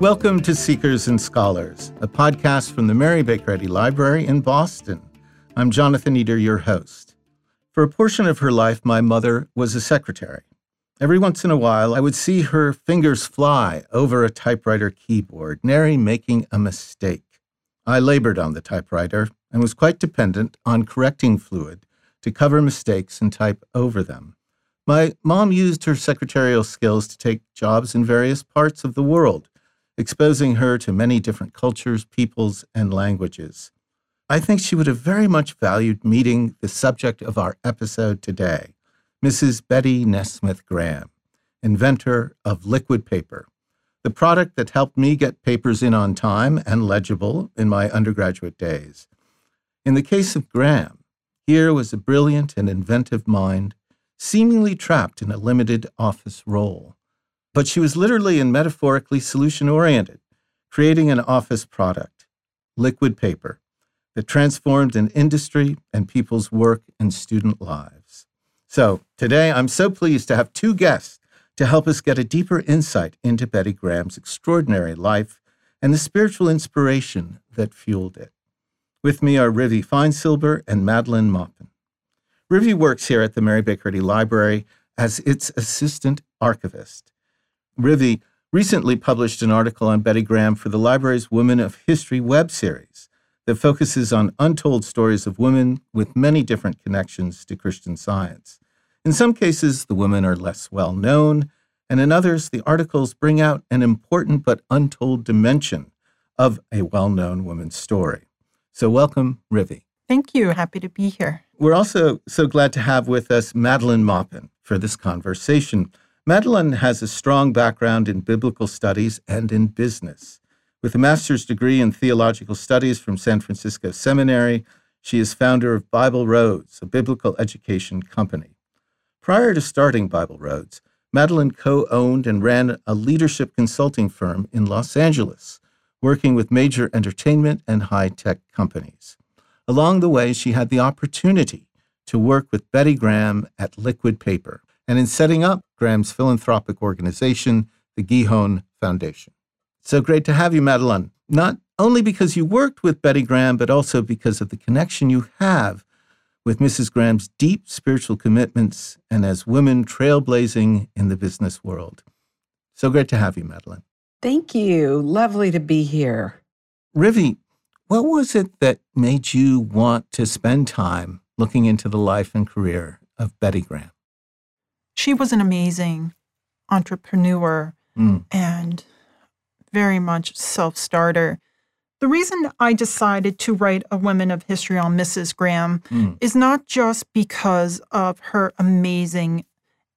Welcome to Seekers and Scholars, a podcast from the Mary Baker Eddy Library in Boston. I'm Jonathan Eder, your host. For a portion of her life, my mother was a secretary. Every once in a while, I would see her fingers fly over a typewriter keyboard, nary making a mistake. I labored on the typewriter and was quite dependent on correcting fluid to cover mistakes and type over them. My mom used her secretarial skills to take jobs in various parts of the world, exposing her to many different cultures, peoples, and languages. I think she would have very much valued meeting the subject of our episode today, Mrs. Bette Nesmith Graham, inventor of liquid paper, the product that helped me get papers in on time and legible in my undergraduate days. In the case of Graham, here was a brilliant and inventive mind, seemingly trapped in a limited office role. But she was literally and metaphorically solution oriented, creating an office product, liquid paper, that transformed an industry and people's work and student lives. So today, I'm so pleased to have two guests to help us get a deeper insight into Bette Graham's extraordinary life and the spiritual inspiration that fueled it. With me are Rivi Feinsilber and Madeline Maupin. Rivi works here at the Mary Baker Eddy Library as its assistant archivist. Rivi recently published an article on Bette Graham for the library's Women of History web series that focuses on untold stories of women with many different connections to Christian science. In some cases, the women are less well known, and in others, the articles bring out an important but untold dimension of a well known woman's story. So, welcome, Rivi. Thank you. Happy to be here. We're also so glad to have with us Madeline Maupin for this conversation. Madeline has a strong background in biblical studies and in business. With a master's degree in theological studies from San Francisco Seminary, she is founder of Bible Roads, a biblical education company. Prior to starting Bible Roads, Madeline co owned and ran a leadership consulting firm in Los Angeles, working with major entertainment and high tech companies. Along the way, she had the opportunity to work with Bette Graham at Liquid Paper and in setting up Graham's philanthropic organization, the Gihon Foundation. So great to have you, Madeline, not only because you worked with Bette Graham, but also because of the connection you have with Mrs. Graham's deep spiritual commitments and as women trailblazing in the business world. So great to have you, Madeline. Thank you. Lovely to be here. Rivi, what was it that made you want to spend time looking into the life and career of Bette Graham? She was an amazing entrepreneur mm. and very much self starter. The reason I decided to write a Women of History on Mrs. Graham mm. is not just because of her amazing,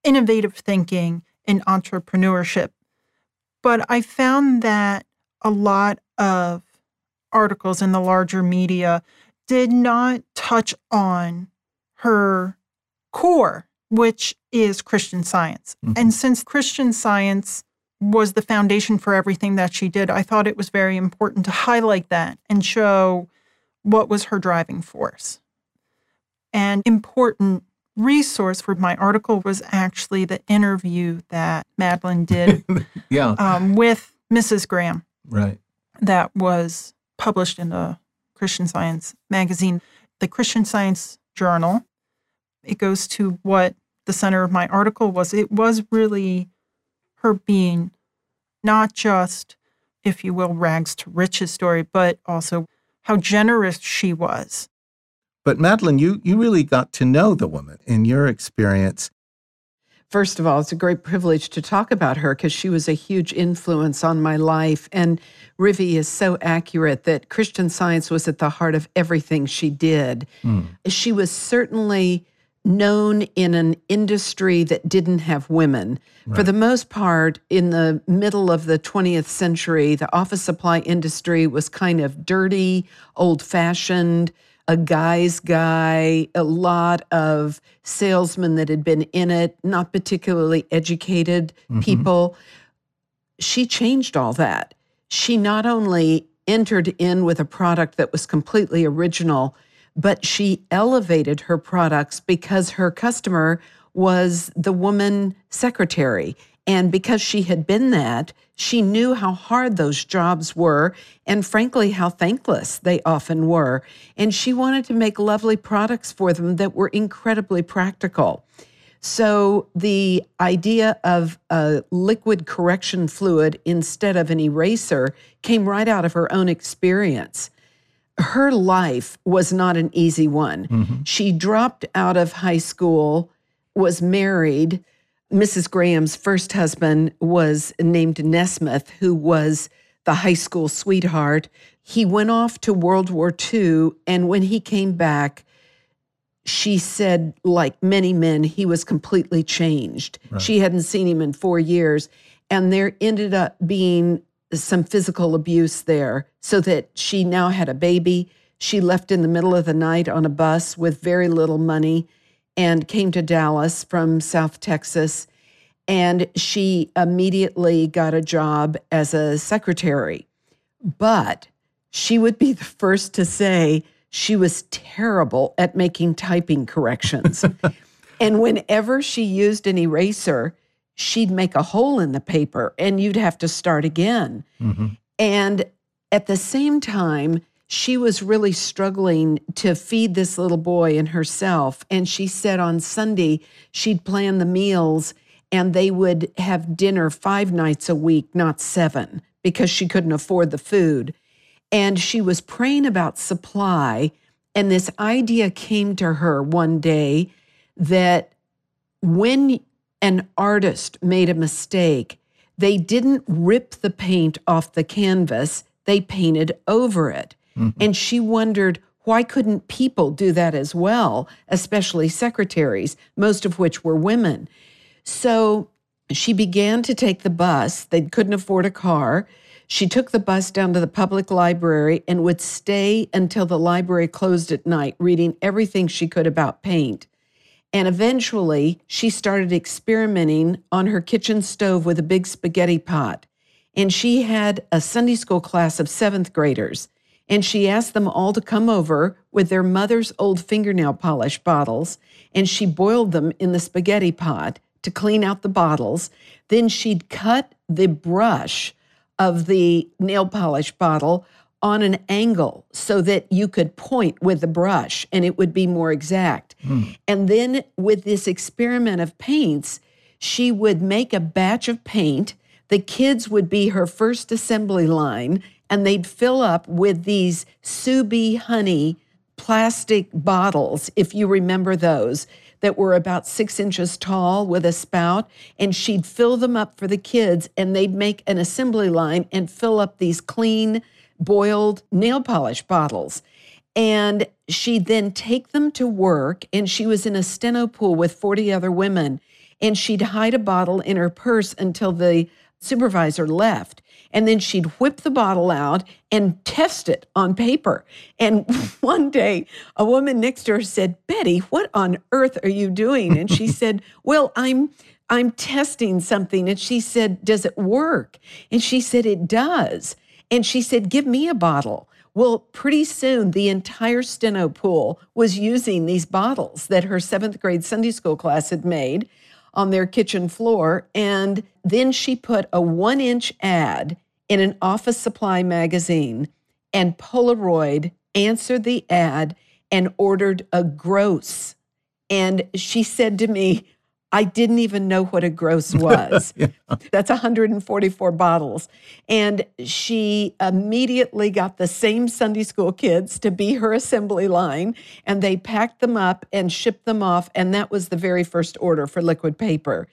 innovative thinking in entrepreneurship, but I found that a lot of articles in the larger media did not touch on her core which is Christian science. Mm-hmm. And since Christian science was the foundation for everything that she did, I thought it was very important to highlight that and show what was her driving force. An important resource for my article was actually the interview that Madeline did yeah. um, with Mrs. Graham. Right. That was published in the Christian Science magazine. The Christian Science Journal it goes to what the center of my article was. It was really her being not just, if you will, rags to riches story, but also how generous she was. But Madeline, you, you really got to know the woman in your experience. First of all, it's a great privilege to talk about her because she was a huge influence on my life. And Rivi is so accurate that Christian science was at the heart of everything she did. Mm. She was certainly known in an industry that didn't have women. Right. For the most part, in the middle of the 20th century, the office supply industry was kind of dirty, old fashioned, a guy's guy, a lot of salesmen that had been in it, not particularly educated mm-hmm. people. She changed all that. She not only entered in with a product that was completely original, but she elevated her products because her customer was the woman secretary. And because she had been that, she knew how hard those jobs were and, frankly, how thankless they often were. And she wanted to make lovely products for them that were incredibly practical. So, the idea of a liquid correction fluid instead of an eraser came right out of her own experience. Her life was not an easy one. Mm-hmm. She dropped out of high school, was married, Mrs. Graham's first husband was named Nesmith, who was the high school sweetheart. He went off to World War II, and when he came back, she said, like many men, he was completely changed. Right. She hadn't seen him in four years, and there ended up being some physical abuse there, so that she now had a baby. She left in the middle of the night on a bus with very little money and came to Dallas from South Texas. And she immediately got a job as a secretary. But she would be the first to say she was terrible at making typing corrections. and whenever she used an eraser, she'd make a hole in the paper and you'd have to start again. Mm-hmm. And at the same time, she was really struggling to feed this little boy and herself. And she said on Sunday, she'd plan the meals and they would have dinner five nights a week, not seven, because she couldn't afford the food. And she was praying about supply. And this idea came to her one day that when an artist made a mistake, they didn't rip the paint off the canvas, they painted over it. Mm-hmm. And she wondered why couldn't people do that as well, especially secretaries, most of which were women. So she began to take the bus. They couldn't afford a car. She took the bus down to the public library and would stay until the library closed at night, reading everything she could about paint. And eventually, she started experimenting on her kitchen stove with a big spaghetti pot. And she had a Sunday school class of seventh graders and she asked them all to come over with their mother's old fingernail polish bottles, and she boiled them in the spaghetti pot to clean out the bottles. Then she'd cut the brush of the nail polish bottle on an angle so that you could point with the brush and it would be more exact. Mm. And then with this experiment of paints, she would make a batch of paint. The kids would be her first assembly line and they'd fill up with these Bee honey plastic bottles, if you remember those, that were about six inches tall with a spout. And she'd fill them up for the kids, and they'd make an assembly line and fill up these clean, boiled nail polish bottles. And she'd then take them to work, and she was in a steno pool with 40 other women. And she'd hide a bottle in her purse until the supervisor left and then she'd whip the bottle out and test it on paper. And one day, a woman next to her said, "Bette, what on earth are you doing?" And she said, "Well, I'm I'm testing something." And she said, "Does it work?" And she said, "It does." And she said, "Give me a bottle." Well, pretty soon, the entire steno pool was using these bottles that her seventh grade Sunday school class had made on their kitchen floor. And then she put a one inch ad in an office supply magazine, and Polaroid answered the ad and ordered a gross. And she said to me, I didn't even know what a gross was. yeah. That's 144 bottles. And she immediately got the same Sunday school kids to be her assembly line, and they packed them up and shipped them off. And that was the very first order for liquid paper.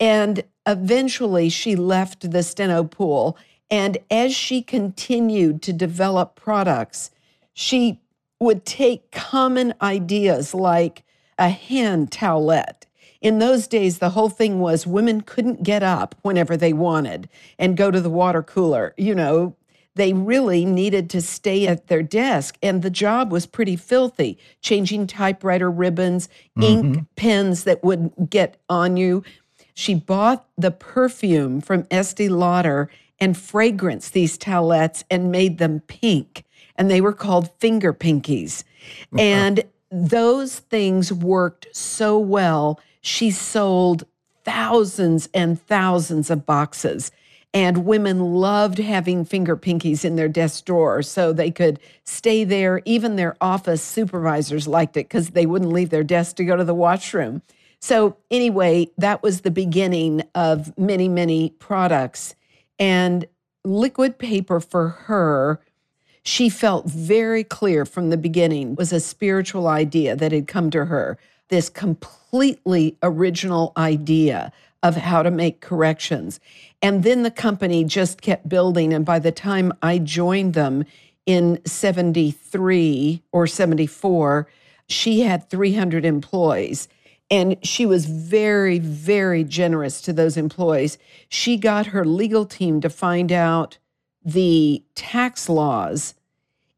And eventually she left the steno pool. And as she continued to develop products, she would take common ideas like a hand towelette in those days, the whole thing was women couldn't get up whenever they wanted and go to the water cooler. You know, they really needed to stay at their desk, and the job was pretty filthy changing typewriter ribbons, mm-hmm. ink pens that would get on you. She bought the perfume from Estee Lauder and fragrance these towelettes and made them pink, and they were called finger pinkies. and those things worked so well she sold thousands and thousands of boxes. And women loved having finger pinkies in their desk drawer so they could stay there. Even their office supervisors liked it because they wouldn't leave their desk to go to the washroom. So, anyway, that was the beginning of many, many products. And liquid paper for her, she felt very clear from the beginning was a spiritual idea that had come to her. This completely original idea of how to make corrections. And then the company just kept building. And by the time I joined them in 73 or 74, she had 300 employees. And she was very, very generous to those employees. She got her legal team to find out the tax laws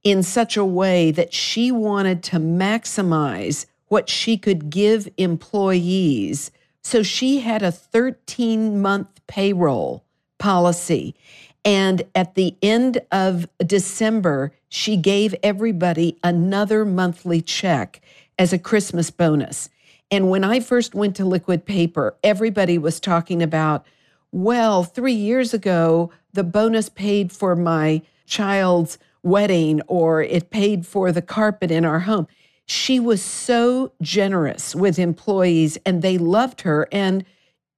in such a way that she wanted to maximize what she could give employees. So she had a 13 month payroll policy. And at the end of December, she gave everybody another monthly check as a Christmas bonus. And when I first went to liquid paper, everybody was talking about, well, three years ago, the bonus paid for my child's wedding or it paid for the carpet in our home. She was so generous with employees and they loved her. And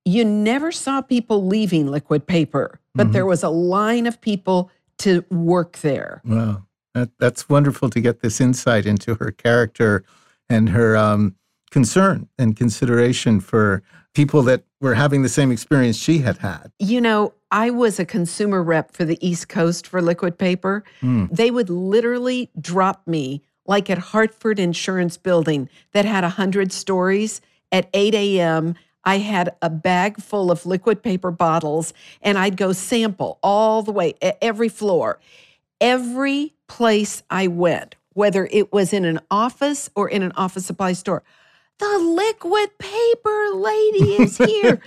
you never saw people leaving liquid paper, but mm-hmm. there was a line of people to work there. Wow. That, that's wonderful to get this insight into her character and her um, concern and consideration for people that were having the same experience she had had. You know, I was a consumer rep for the East Coast for liquid paper. Mm. They would literally drop me like at Hartford Insurance Building that had 100 stories at 8 a.m. I had a bag full of liquid paper bottles and I'd go sample all the way, every floor. Every place I went, whether it was in an office or in an office supply store, the liquid paper lady is here.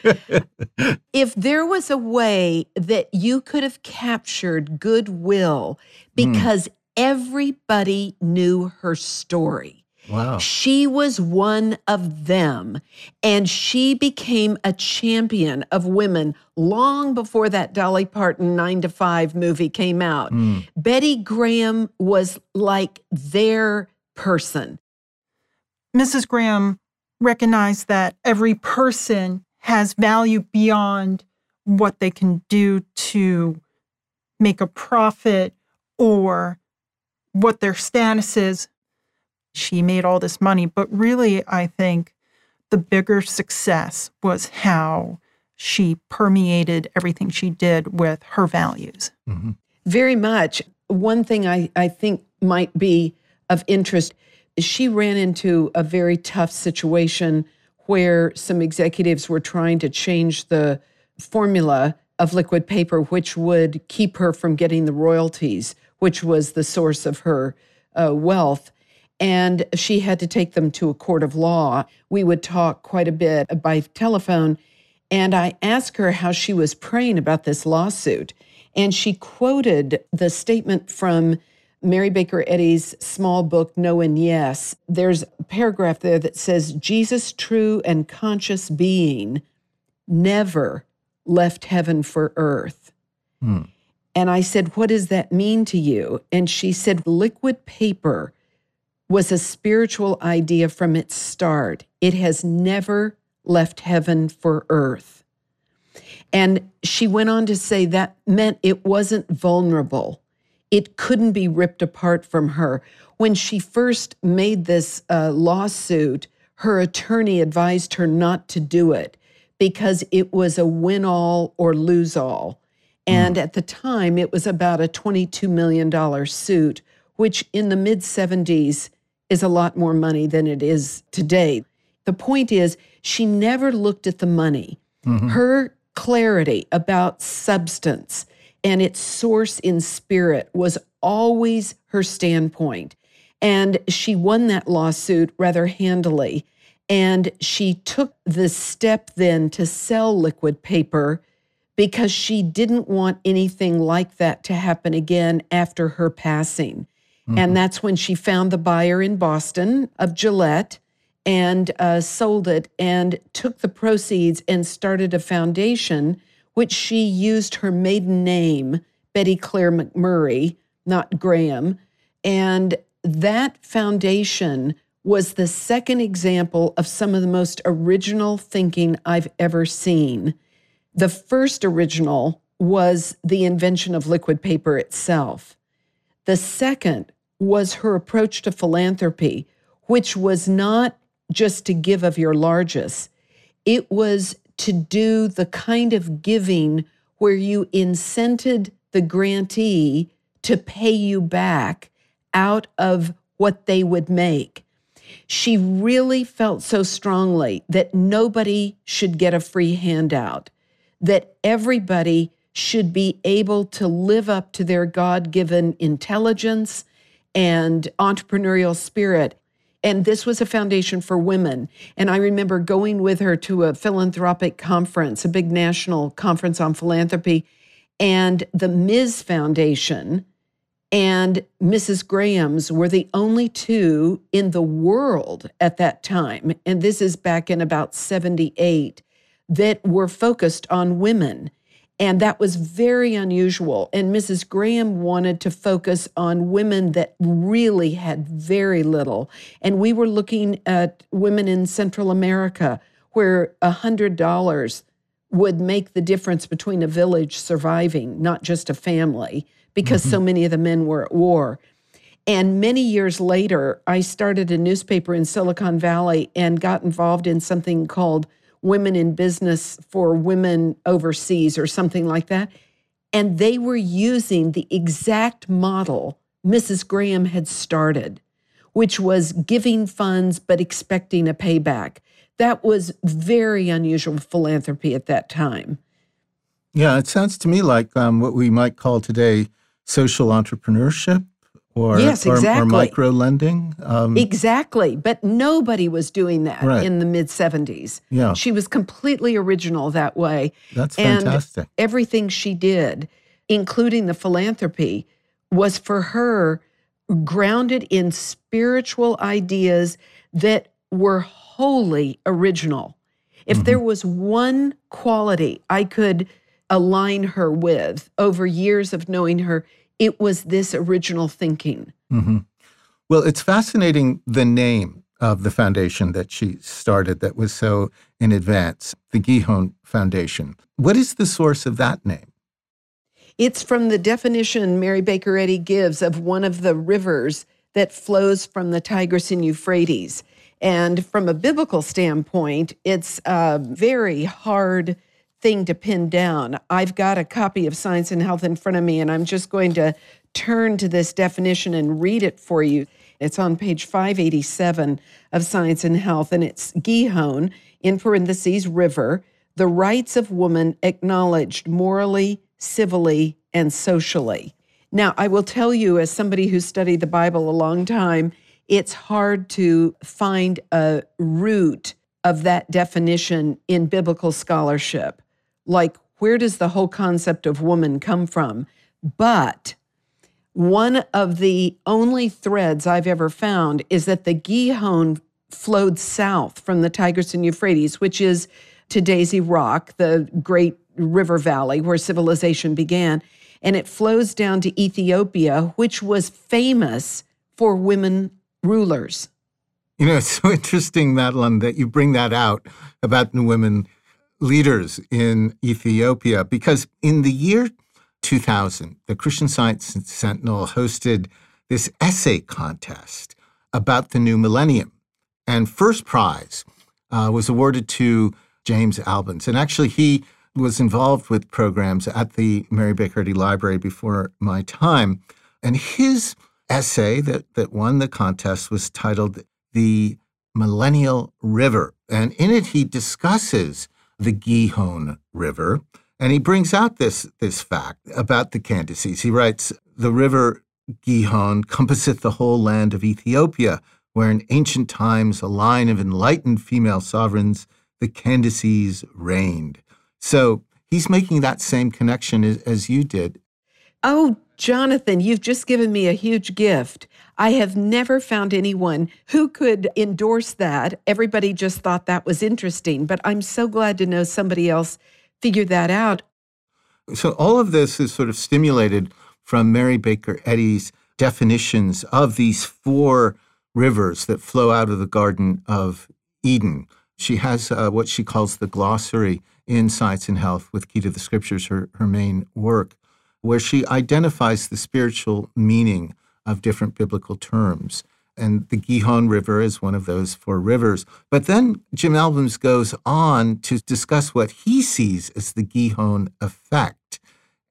if there was a way that you could have captured goodwill hmm. because mm. Everybody knew her story. Wow. She was one of them. And she became a champion of women long before that Dolly Parton 9 to 5 movie came out. Mm. Bette Graham was like their person. Mrs. Graham recognized that every person has value beyond what they can do to make a profit or what their status is. She made all this money, but really, I think the bigger success was how she permeated everything she did with her values. Mm-hmm. Very much. One thing I, I think might be of interest she ran into a very tough situation where some executives were trying to change the formula of liquid paper, which would keep her from getting the royalties, which was the source of her uh, wealth. And she had to take them to a court of law. We would talk quite a bit by telephone. And I asked her how she was praying about this lawsuit. And she quoted the statement from Mary Baker Eddy's small book, No and Yes, there's a paragraph there that says, Jesus, true and conscious being, never left heaven for earth. Hmm. And I said, What does that mean to you? And she said, Liquid paper was a spiritual idea from its start. It has never left heaven for earth. And she went on to say that meant it wasn't vulnerable it couldn't be ripped apart from her. When she first made this uh, lawsuit, her attorney advised her not to do it because it was a win all or lose all. And mm. at the time, it was about a $22 million suit, which in the mid 70s is a lot more money than it is today. The point is, she never looked at the money. Mm-hmm. Her clarity about substance and its source in spirit was always her standpoint. And she won that lawsuit rather handily. And she took the step then to sell liquid paper because she didn't want anything like that to happen again after her passing. Mm-hmm. And that's when she found the buyer in Boston of Gillette and uh, sold it and took the proceeds and started a foundation, which she used her maiden name, Bette Claire McMurray, not Graham. And that foundation was the second example of some of the most original thinking I've ever seen. The first original was the invention of liquid paper itself. The second was her approach to philanthropy, which was not just to give of your largest, it was to do the kind of giving where you incented the grantee to pay you back out of what they would make. She really felt so strongly that nobody should get a free handout, that everybody should be able to live up to their God given intelligence and entrepreneurial spirit. And this was a foundation for women. And I remember going with her to a philanthropic conference, a big national conference on philanthropy. And the Ms. Foundation and Mrs. Graham's were the only two in the world at that time. And this is back in about 78 that were focused on women. And that was very unusual. And Mrs. Graham wanted to focus on women that really had very little. And we were looking at women in Central America where $100 would make the difference between a village surviving, not just a family, because mm-hmm. so many of the men were at war. And many years later, I started a newspaper in Silicon Valley and got involved in something called women in business for women overseas or something like that. And they were using the exact model Mrs. Graham had started, which was giving funds but expecting a payback. That was very unusual philanthropy at that time. Yeah, it sounds to me like um, what we might call today social entrepreneurship or, yes, exactly. or, or micro lending. Um, exactly. But nobody was doing that right. in the mid 70s. Yeah. She was completely original that way. That's fantastic. And everything she did, including the philanthropy, was for her grounded in spiritual ideas that were wholly original. If mm-hmm. there was one quality I could align her with over years of knowing her, it was this original thinking. Mm-hmm. Well, it's fascinating the name of the foundation that she started that was so in advance, the Gihon Foundation. What is the source of that name? It's from the definition Mary Baker Eddy gives of one of the rivers that flows from the Tigris and Euphrates. And from a biblical standpoint, it's a very hard thing to pin down. I've got a copy of Science and Health in front of me, and I'm just going to turn to this definition and read it for you. It's on page 587 of Science and Health, and it's Gihon, in parentheses, river, the rights of woman acknowledged morally, civilly, and socially. Now, I will tell you, as somebody who studied the Bible a long time, it's hard to find a root of that definition in biblical scholarship like where does the whole concept of woman come from? But one of the only threads I've ever found is that the Gihon flowed south from the Tigris and Euphrates, which is today's Iraq, the great river valley where civilization began. And it flows down to Ethiopia, which was famous for women rulers. You know, it's so interesting, Madeline, that you bring that out about the women leaders in Ethiopia because in the year 2000, the Christian Science Sentinel hosted this essay contest about the new millennium. And first prize uh, was awarded to James Albans. And actually, he was involved with programs at the Mary Baker Eddy Library before my time. And his essay that, that won the contest was titled The Millennial River. And in it, he discusses the Gihon River. And he brings out this, this fact about the Candaces. He writes, The river Gihon compasseth the whole land of Ethiopia, where in ancient times a line of enlightened female sovereigns, the Candaces, reigned. So he's making that same connection as, as you did. Oh, Jonathan, you've just given me a huge gift. I have never found anyone who could endorse that. Everybody just thought that was interesting, but I'm so glad to know somebody else figured that out. So, all of this is sort of stimulated from Mary Baker Eddy's definitions of these four rivers that flow out of the Garden of Eden. She has uh, what she calls the glossary in Science and Health with Key to the Scriptures, her, her main work, where she identifies the spiritual meaning of different biblical terms. And the Gihon River is one of those four rivers. But then Jim Albans goes on to discuss what he sees as the Gihon effect.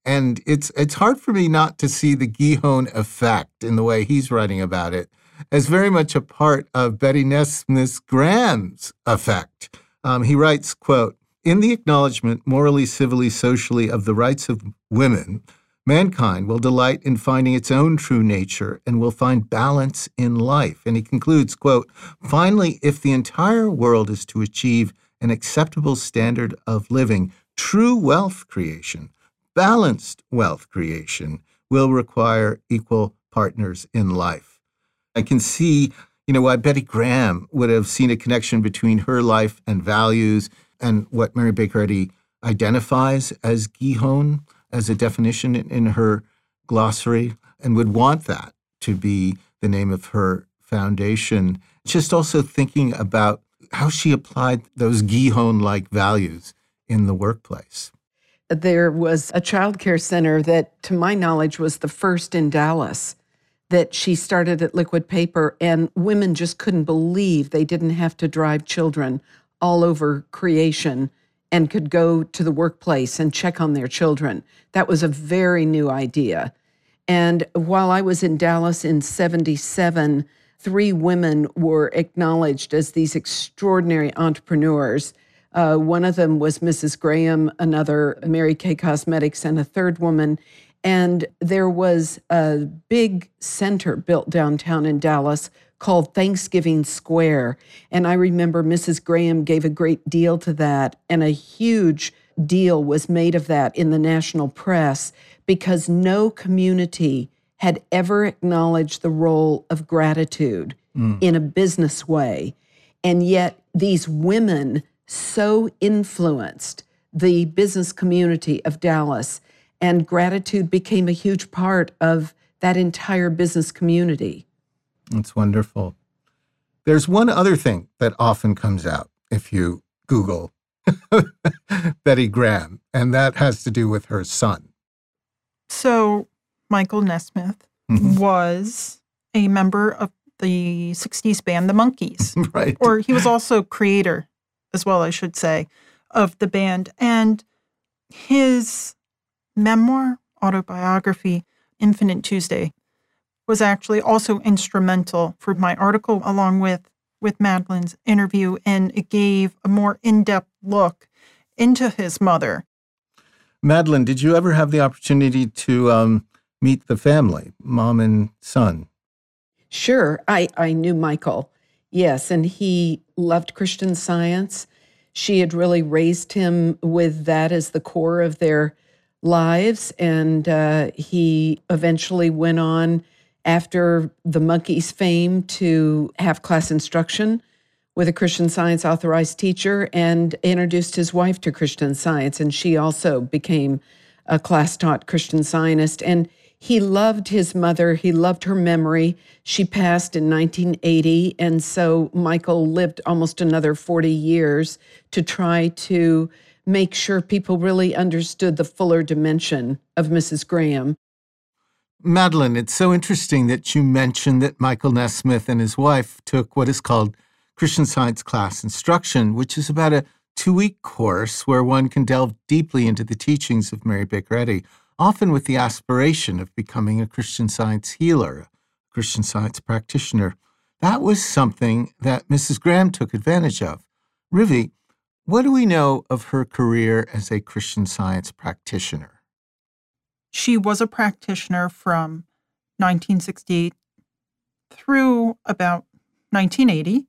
And it's it's hard for me not to see the Gihon effect in the way he's writing about it as very much a part of Bette Nesmith Graham's effect. Um, he writes, quote, in the acknowledgement, morally, civilly, socially, of the rights of women, mankind will delight in finding its own true nature and will find balance in life. And he concludes, quote, finally, if the entire world is to achieve an acceptable standard of living, true wealth creation, balanced wealth creation, will require equal partners in life. I can see, you know, why Bette Graham would have seen a connection between her life and values and what Mary Baker Eddy identifies as Gihon as a definition in, her glossary and would want that to be the name of her foundation. Just also thinking about how she applied those Gihon like values in the workplace. There was a child care center that, to my knowledge, was the first in Dallas that she started at Liquid Paper, and women just couldn't believe they didn't have to drive children all over creation and could go to the workplace and check on their children. That was a very new idea. And while I was in Dallas in 77, three women were acknowledged as these extraordinary entrepreneurs. Uh, one of them was Mrs. Graham, another Mary Kay Cosmetics, and a third woman. And there was a big center built downtown in Dallas called Thanksgiving Square. And I remember Mrs. Graham gave a great deal to that, and a huge deal was made of that in the national press because no community had ever acknowledged the role of gratitude mm. in a business way. And yet, these women so influenced the business community of Dallas, and gratitude became a huge part of that entire business community. That's wonderful. There's one other thing that often comes out if you Google Bette Graham, and that has to do with her son. So, Michael Nesmith mm-hmm. was a member of the 60s band The Monkees. right. Or he was also creator, as well, I should say, of the band. And his memoir, autobiography, Infinite Tuesday, was actually also instrumental for my article, along with with Madeline's interview, and it gave a more in depth look into his mother. Madeline, did you ever have the opportunity to um, meet the family, mom and son? Sure. I, I knew Michael, yes, and he loved Christian science. She had really raised him with that as the core of their lives, and uh, he eventually went on after the Monkees' fame to have class instruction with a Christian Science authorized teacher and introduced his wife to Christian Science. And she also became a class taught Christian Scientist. And he loved his mother, he loved her memory. She passed in 1980. And so Michael lived almost another 40 years to try to make sure people really understood the fuller dimension of Mrs. Graham. Madeline, it's so interesting that you mentioned that Michael Nesmith and his wife took what is called Christian Science class instruction, which is about a two week course where one can delve deeply into the teachings of Mary Baker Eddy, often with the aspiration of becoming a Christian Science healer, a Christian Science practitioner. That was something that Mrs. Graham took advantage of. Rivi, what do we know of her career as a Christian Science practitioner? She was a practitioner from 1968 through about 1980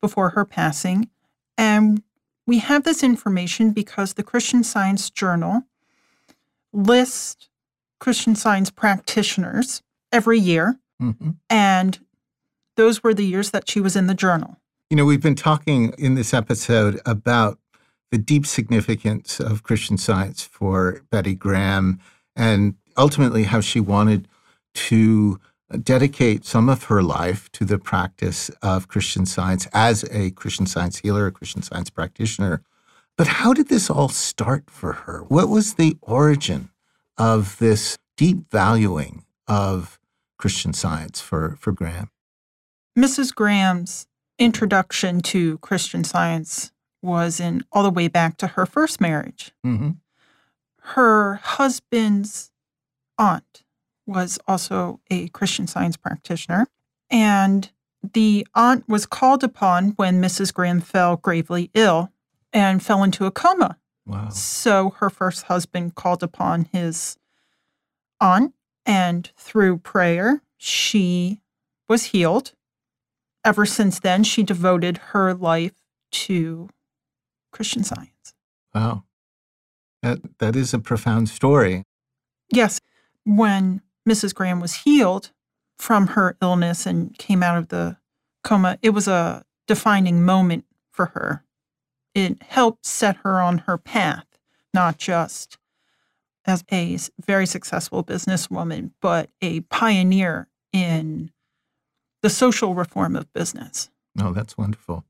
before her passing. And we have this information because the Christian Science Journal lists Christian Science practitioners every year. Mm-hmm. And those were the years that she was in the journal. You know, we've been talking in this episode about the deep significance of Christian Science for Bette Graham and ultimately how she wanted to dedicate some of her life to the practice of Christian Science as a Christian Science healer, a Christian Science practitioner. But how did this all start for her? What was the origin of this deep valuing of Christian Science for, for Graham? Mrs. Graham's introduction to Christian Science was in all the way back to her first marriage. Mm-hmm. Her husband's aunt was also a Christian science practitioner. And the aunt was called upon when Mrs. Graham fell gravely ill and fell into a coma. Wow. So her first husband called upon his aunt, and through prayer, she was healed. Ever since then, she devoted her life to Christian science. Wow. That, that is a profound story. Yes. When Mrs. Graham was healed from her illness and came out of the coma, it was a defining moment for her. It helped set her on her path, not just as a very successful businesswoman, but a pioneer in the social reform of business. Oh, that's wonderful.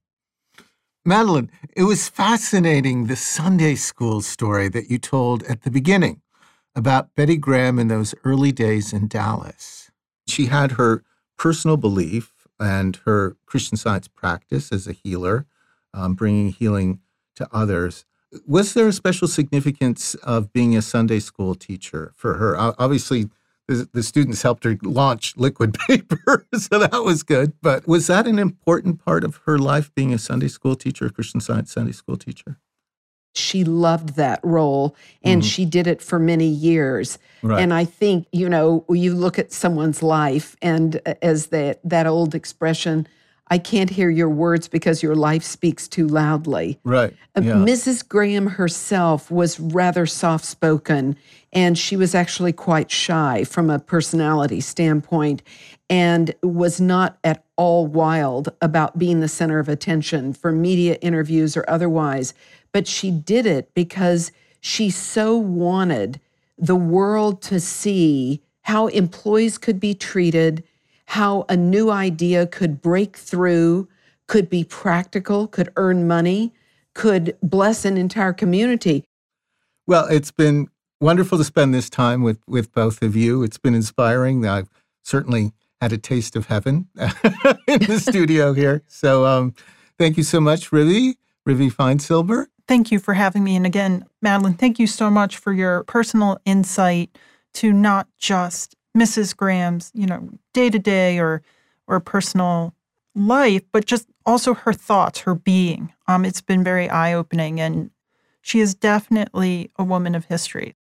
Madeline, it was fascinating the Sunday school story that you told at the beginning about Bette Graham in those early days in Dallas. She had her personal belief and her Christian science practice as a healer, um, bringing healing to others. Was there a special significance of being a Sunday school teacher for her? Obviously, the, students helped her launch liquid paper, so that was good. But was that an important part of her life, being a Sunday school teacher, a Christian science Sunday school teacher? she loved that role and mm-hmm. she did it for many years. Right. And I think, you know, you look at someone's life and as that that old expression, I can't hear your words because your life speaks too loudly. Right. Uh, yeah. Mrs. Graham herself was rather soft spoken and she was actually quite shy from a personality standpoint and was not at all wild about being the center of attention for media interviews or otherwise but she did it because she so wanted the world to see how employees could be treated, how a new idea could break through, could be practical, could earn money, could bless an entire community. Well, it's been wonderful to spend this time with, with both of you. It's been inspiring. I've certainly had a taste of heaven in the studio here. So um, thank you so much, Rivi, Rivi Feinsilber. Thank you for having me. And again, Madeline, thank you so much for your personal insight to not just Mrs. Graham's, you know, day to day or or personal life, but just also her thoughts, her being. Um, it's been very eye opening, and she is definitely a woman of history.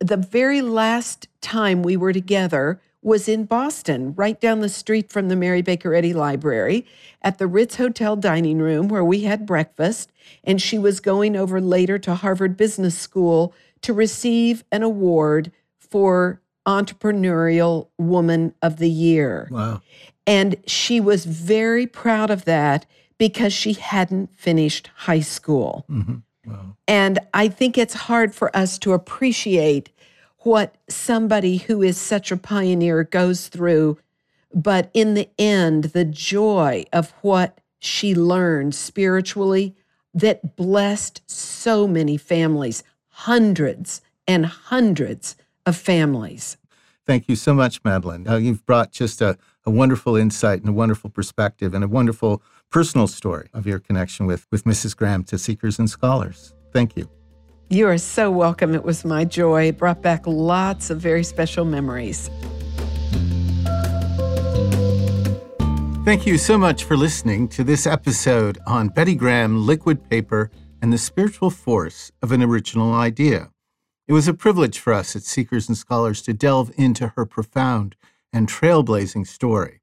The very last time we were together, was in Boston, right down the street from the Mary Baker Eddy Library, at the Ritz Hotel dining room where we had breakfast. And she was going over later to Harvard Business School to receive an award for Entrepreneurial Woman of the Year. Wow. And she was very proud of that because she hadn't finished high school. Mm-hmm. And I think it's hard for us to appreciate what somebody who is such a pioneer goes through. But in the end, the joy of what she learned spiritually that blessed so many families, hundreds and hundreds of families. Thank you so much, Madeline. Uh, you've brought just a, a wonderful insight and a wonderful perspective and a wonderful personal story of your connection with, with Mrs. Graham to Seekers and Scholars. Thank you. You are so welcome. It was my joy. It brought back lots of very special memories. Thank you so much for listening to this episode on Bette Graham, liquid paper, and the spiritual force of an original idea. It was a privilege for us at Seekers and Scholars to delve into her profound and trailblazing story.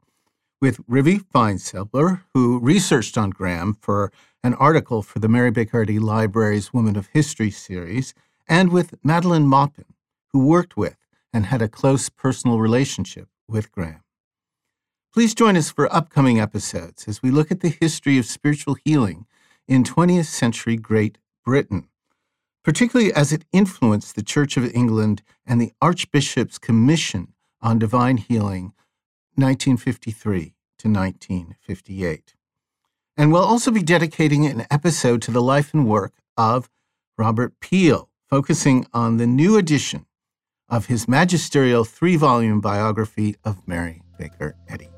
With Rivi Feinsilber, who researched on Graham for an article for the Mary Baker Library's Women of History series, and with Madeline Maupin, who worked with and had a close personal relationship with Graham. Please join us for upcoming episodes as we look at the history of spiritual healing in 20th century Great Britain, particularly as it influenced the Church of England and the Archbishop's Commission on Divine Healing, 1953 to 1958. And we'll also be dedicating an episode to the life and work of Robert Peel, focusing on the new edition of his magisterial three volume biography of Mary Baker Eddy.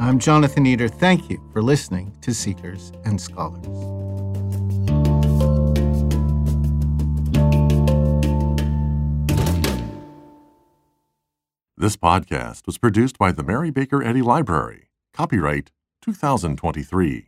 I'm Jonathan Eder. Thank you for listening to Seekers and Scholars. This podcast was produced by the Mary Baker Eddy Library. Copyright 2023.